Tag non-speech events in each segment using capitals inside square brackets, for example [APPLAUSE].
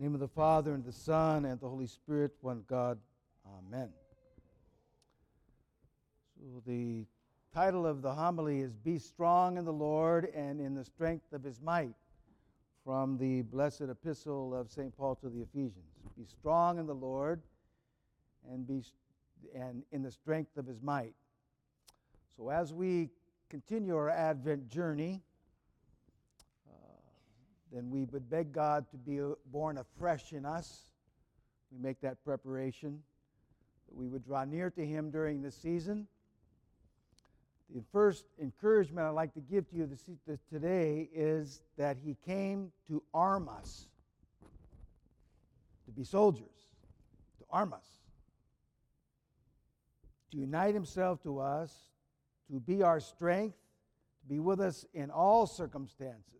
name of the Father, and the Son, and the Holy Spirit, one God. Amen. So the title of the homily is Be Strong in the Lord and in the Strength of His Might from the blessed epistle of St. Paul to the Ephesians. Be strong in the Lord and be and in the strength of his might. So as we continue our Advent journey, then we would beg God to be uh, born afresh in us. We make that preparation, that we would draw near to Him during this season. The first encouragement I'd like to give to you this, today is that He came to arm us, to be soldiers, to arm us, to unite Himself to us, to be our strength, to be with us in all circumstances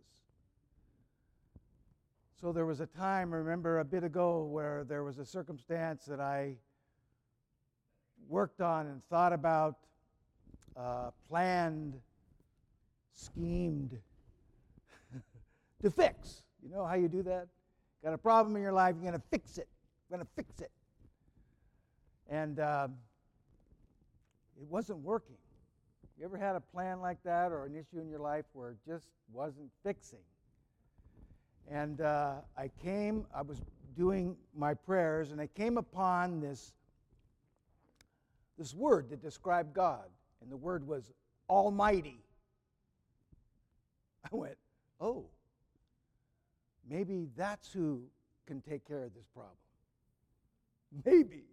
so there was a time, remember a bit ago, where there was a circumstance that I worked on and thought about, uh, planned, schemed [LAUGHS] to fix. You know how you do that? Got a problem in your life, you're going to fix it. You're going to fix it. And uh, it wasn't working. You ever had a plan like that or an issue in your life where it just wasn't fixing? And uh, I came, I was doing my prayers, and I came upon this, this word that described God. And the word was Almighty. I went, oh, maybe that's who can take care of this problem. Maybe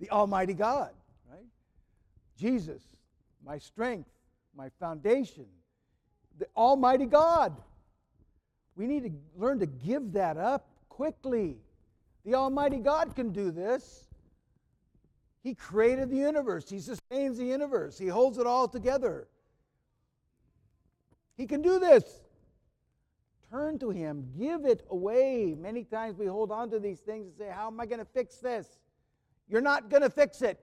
the Almighty God, right? Jesus, my strength, my foundation, the Almighty God. We need to learn to give that up quickly. The Almighty God can do this. He created the universe, He sustains the universe, He holds it all together. He can do this. Turn to Him, give it away. Many times we hold on to these things and say, How am I going to fix this? You're not going to fix it,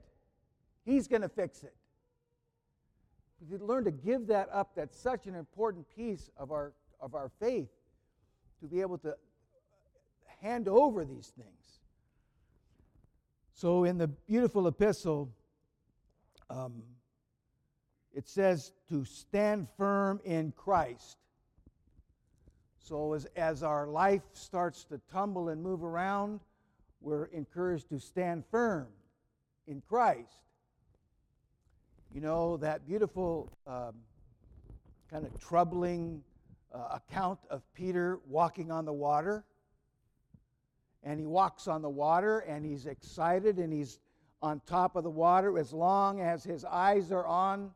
He's going to fix it. You learn to give that up, that's such an important piece of our, of our faith to be able to hand over these things. So, in the beautiful epistle, um, it says to stand firm in Christ. So, as, as our life starts to tumble and move around, we're encouraged to stand firm in Christ. You know, that beautiful um, kind of troubling uh, account of Peter walking on the water. And he walks on the water and he's excited and he's on top of the water as long as his eyes are on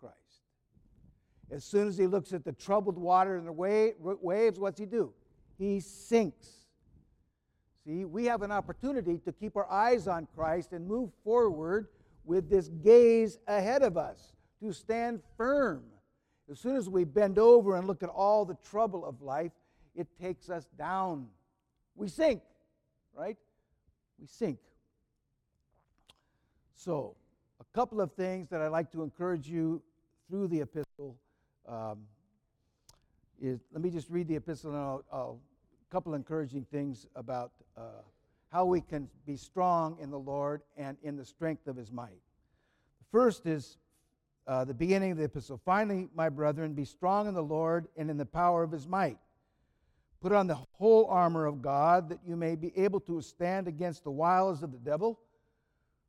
Christ. As soon as he looks at the troubled water and the waves, what's he do? He sinks. See, we have an opportunity to keep our eyes on Christ and move forward with this gaze ahead of us, to stand firm as soon as we bend over and look at all the trouble of life, it takes us down. We sink, right? We sink. So, a couple of things that I'd like to encourage you through the epistle um, is let me just read the epistle and I'll, I'll a couple encouraging things about uh, how we can be strong in the Lord and in the strength of his might. The first is uh, the beginning of the epistle. Finally, my brethren, be strong in the Lord and in the power of his might. Put on the whole armor of God that you may be able to stand against the wiles of the devil.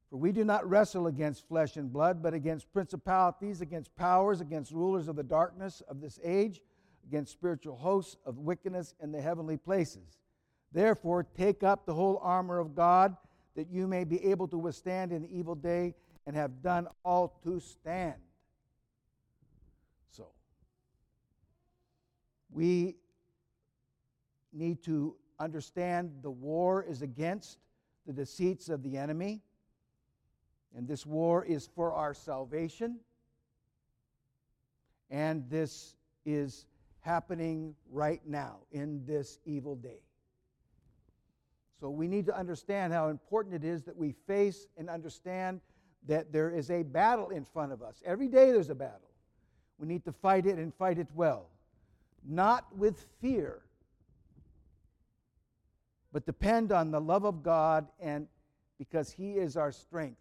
For we do not wrestle against flesh and blood, but against principalities, against powers, against rulers of the darkness of this age, against spiritual hosts of wickedness in the heavenly places. Therefore, take up the whole armor of God that you may be able to withstand in the evil day and have done all to stand. We need to understand the war is against the deceits of the enemy, and this war is for our salvation. And this is happening right now in this evil day. So we need to understand how important it is that we face and understand that there is a battle in front of us. Every day there's a battle. We need to fight it and fight it well not with fear, but depend on the love of God and because He is our strength.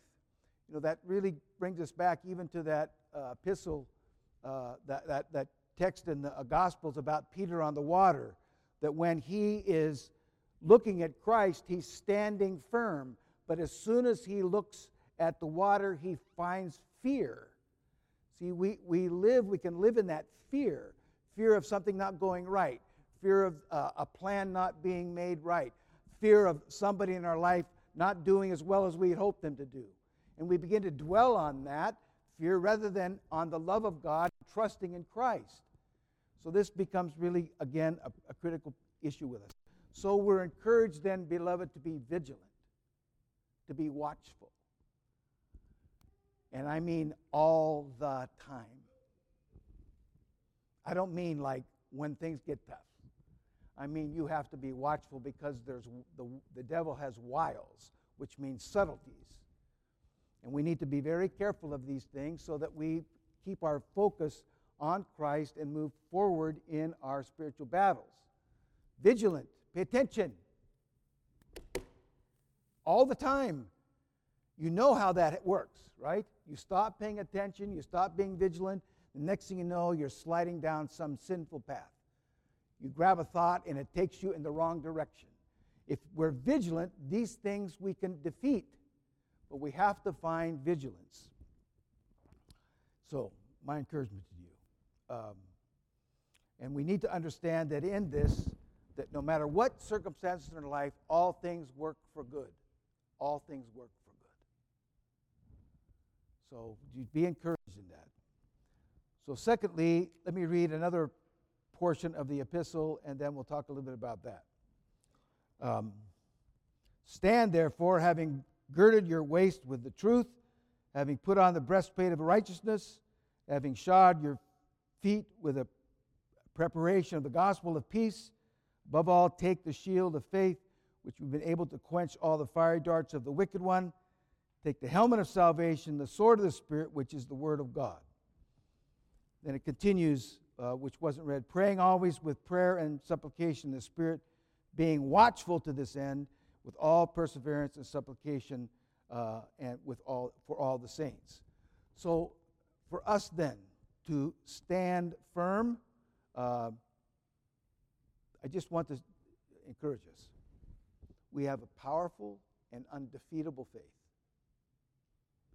You know, that really brings us back even to that uh, epistle, uh, that, that, that text in the uh, Gospels about Peter on the water, that when he is looking at Christ, he's standing firm. But as soon as he looks at the water, he finds fear. See, we, we live, we can live in that fear fear of something not going right, fear of uh, a plan not being made right, fear of somebody in our life not doing as well as we had hoped them to do. And we begin to dwell on that fear rather than on the love of God, trusting in Christ. So this becomes really, again, a, a critical issue with us. So we're encouraged then, beloved, to be vigilant, to be watchful. And I mean all the time. I don't mean like when things get tough. I mean you have to be watchful because there's the, the devil has wiles, which means subtleties. And we need to be very careful of these things so that we keep our focus on Christ and move forward in our spiritual battles. Vigilant, pay attention. All the time. You know how that works, right? You stop paying attention, you stop being vigilant, the next thing you know, you're sliding down some sinful path. You grab a thought and it takes you in the wrong direction. If we're vigilant, these things we can defeat, but we have to find vigilance. So, my encouragement to you. Um, and we need to understand that in this, that no matter what circumstances in life, all things work for good. All things work for good. So, be encouraged in that. So, secondly, let me read another portion of the epistle, and then we'll talk a little bit about that. Um, Stand therefore, having girded your waist with the truth, having put on the breastplate of righteousness, having shod your feet with a preparation of the gospel of peace. Above all, take the shield of faith, which you've been able to quench all the fiery darts of the wicked one. Take the helmet of salvation, the sword of the Spirit, which is the word of God. Then it continues, uh, which wasn't read, praying always with prayer and supplication in the Spirit, being watchful to this end with all perseverance and supplication uh, and with all, for all the saints. So, for us then to stand firm, uh, I just want to encourage us. We have a powerful and undefeatable faith.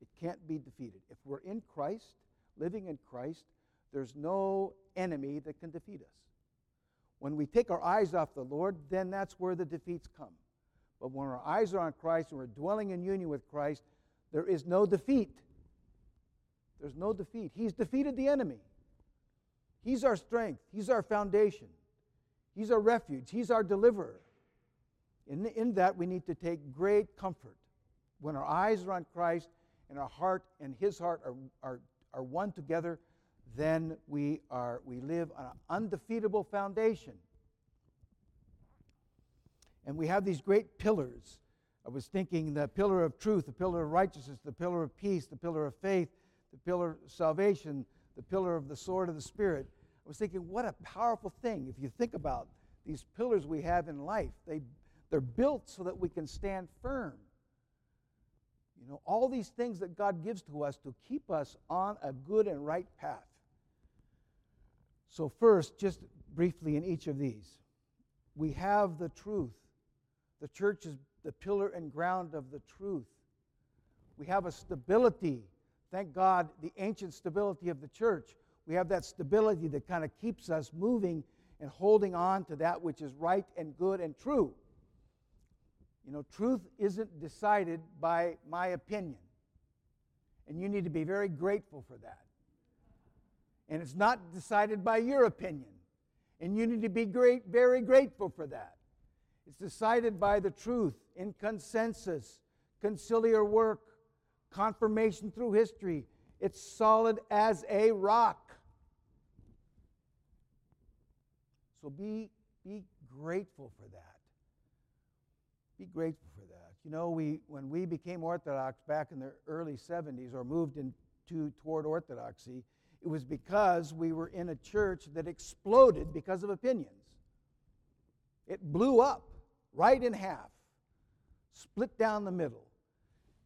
It can't be defeated. If we're in Christ, living in Christ, there's no enemy that can defeat us. When we take our eyes off the Lord, then that's where the defeats come. But when our eyes are on Christ and we're dwelling in union with Christ, there is no defeat. There's no defeat. He's defeated the enemy. He's our strength. He's our foundation. He's our refuge. He's our deliverer. In, in that, we need to take great comfort. When our eyes are on Christ and our heart and His heart are, are, are one together, then we, are, we live on an undefeatable foundation. And we have these great pillars. I was thinking the pillar of truth, the pillar of righteousness, the pillar of peace, the pillar of faith, the pillar of salvation, the pillar of the sword of the Spirit. I was thinking, what a powerful thing. If you think about these pillars we have in life, they, they're built so that we can stand firm. You know, all these things that God gives to us to keep us on a good and right path. So, first, just briefly in each of these, we have the truth. The church is the pillar and ground of the truth. We have a stability. Thank God, the ancient stability of the church. We have that stability that kind of keeps us moving and holding on to that which is right and good and true. You know, truth isn't decided by my opinion. And you need to be very grateful for that. And it's not decided by your opinion. And you need to be great, very grateful for that. It's decided by the truth in consensus, conciliar work, confirmation through history. It's solid as a rock. So be, be grateful for that. Be grateful for that. You know, we, when we became Orthodox back in the early 70s or moved into, toward Orthodoxy, it was because we were in a church that exploded because of opinions. It blew up. right in half, split down the middle.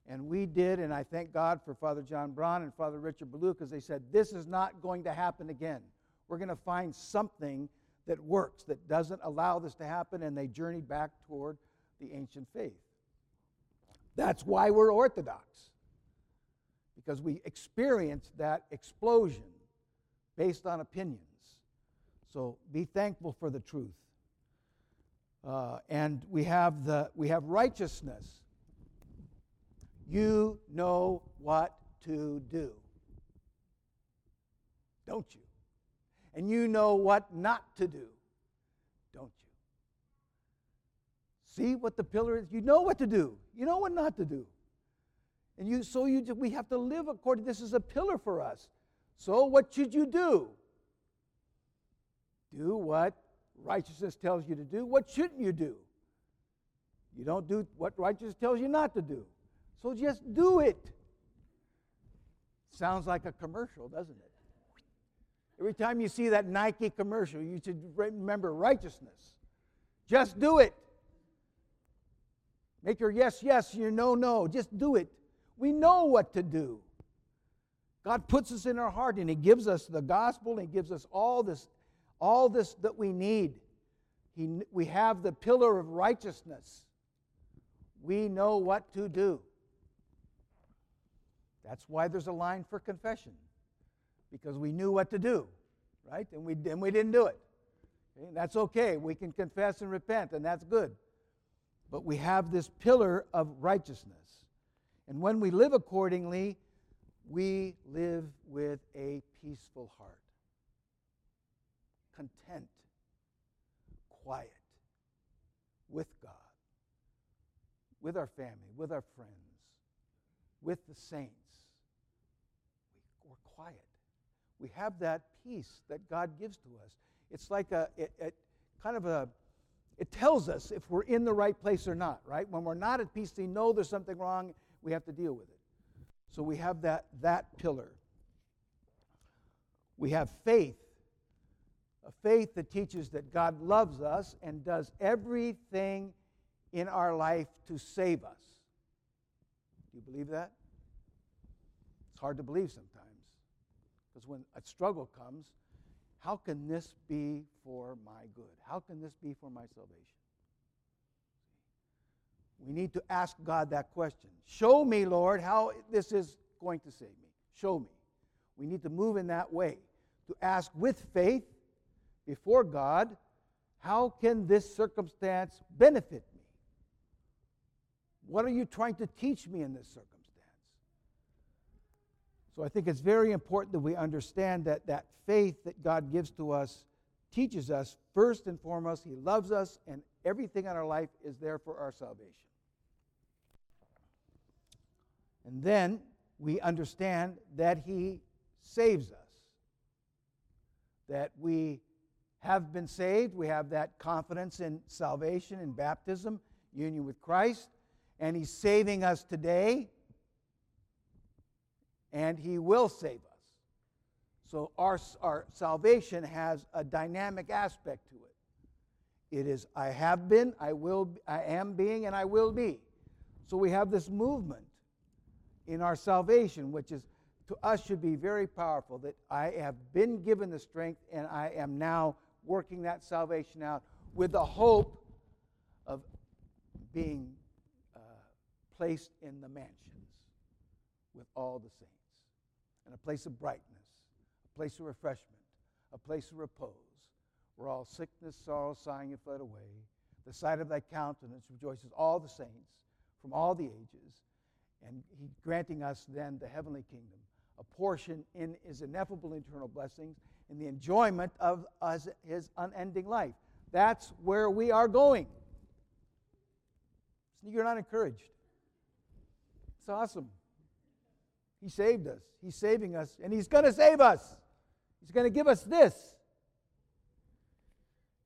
And we did, and I thank God for Father Jon Braun and Father Richard Ballew because they said, This is not going to happen again. We're going to find something that works, that doesn't allow this to happen, and they journeyed back toward the ancient faith. That's why we're Orthodox, because we experience that explosion based on opinions. So be thankful for the truth. Uh, and we have the we have righteousness. You know what to do, don't you? And you know what not to do, don't you? See what the pillar is? You know what to do. You know what not to do. And you so you we have to live according this is a pillar for us. So what should you do? Do what righteousness tells you to do. What shouldn't you do? You don't do what righteousness tells you not to do. So just do it. Sounds like a commercial, doesn't it? Every time you see that Nike commercial, you should remember righteousness. Just do it. Make your yes, yes, your no, no. Just do it. We know what to do. God puts us in our heart and He gives us the gospel and He gives us all this, all this that we need. He, we have the pillar of righteousness. We know what to do. That's why there's a line for confession, because we knew what to do, right? And we, and we didn't do it. Okay? That's okay. We can confess and repent, and that's good. But we have this pillar of righteousness. And when we live accordingly, we live with a peaceful heart, content, quiet, with God, with our family, with our friends, with the saints. We're quiet. We have that peace that God gives to us. It's like a it, it, kind of a it tells us if we're in the right place or not, right? When we're not at peace, we know there's something wrong, we have to deal with it. So we have that, that pillar. We have faith, a faith that teaches that God loves us and does everything in our life to save us. Do you believe that? It's hard to believe sometimes. Because when a struggle comes, how can this be for my good? How can this be for my salvation? We need to ask God that question. Show me, Lord, how this is going to save me. Show me. We need to move in that way to ask with faith before God, how can this circumstance benefit me? What are you trying to teach me in this circumstance? So I think it's very important that we understand that that faith that God gives to us teaches us first and foremost he loves us and everything in our life is there for our salvation. And then we understand that He saves us, that we have been saved, we have that confidence in salvation and baptism, union with Christ, and He's saving us today, and He will save us. So our, our salvation has a dynamic aspect to it. It is I have been, I will, I am being, and I will be. So we have this movement in our salvation, which is to us should be very powerful that I have been given the strength and I am now working that salvation out with the hope of being uh, placed in the mansions with all the saints and a place of brightness, a place of refreshment, a place of repose, where all sickness, sorrow, sighing have fled away. The sight of thy countenance rejoices all the saints from all the ages and he granting us then the heavenly kingdom, a portion in his ineffable eternal blessings, in the enjoyment of us, his unending life. That's where we are going. You're not encouraged. It's awesome. He saved us. He's saving us, and He's going to save us. He's going to give us this.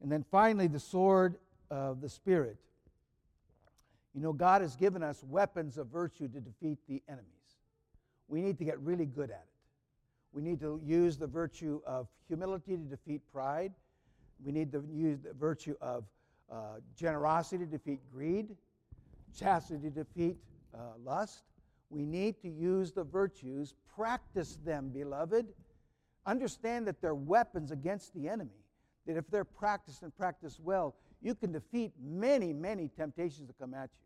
And then finally, the sword of the Spirit. You know, God has given us weapons of virtue to defeat the enemies. We need to get really good at it. We need to use the virtue of humility to defeat pride. We need to use the virtue of, uh, generosity to defeat greed, chastity to defeat uh, lust. We need to use the virtues, practice them, beloved. Understand that they're weapons against the enemy, that if they're practiced and practiced well, you can defeat many, many temptations that come at you.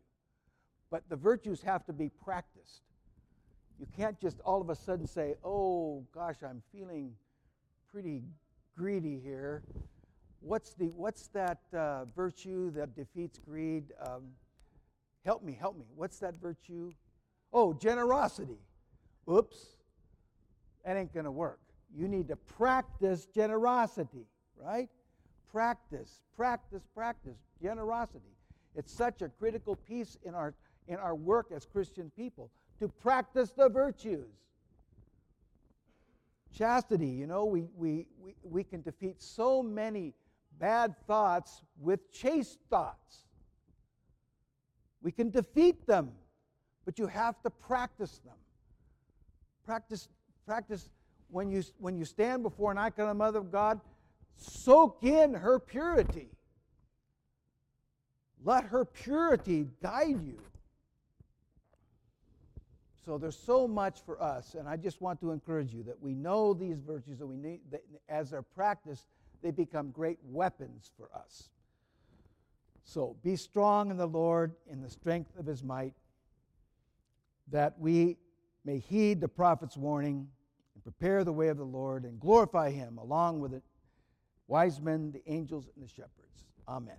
But the virtues have to be practiced. You can't just all of a sudden say, oh gosh, I'm feeling pretty greedy here. What's, the, what's that uh, virtue that defeats greed? Um, help me, help me. What's that virtue? Oh, generosity. Oops, that ain't going to work. You need to practice generosity, right? Practice, practice, practice generosity. It's such a critical piece in our, in our work as Christian people to practice the virtues. Chastity, you know, we, we, we, we can defeat so many bad thoughts with chaste thoughts. We can defeat them, but you have to practice them. Practice, practice when you, when you stand before an icon of the Mother of God, soak in her purity. Let her purity guide you. So there's so much for us, and I just want to encourage you that we know these virtues, that we need, that as they're practiced, they become great weapons for us. So be strong in the Lord in the strength of his might, that we may heed the prophet's warning and prepare the way of the Lord and glorify him along with the wise men, the angels, and the shepherds. Amen.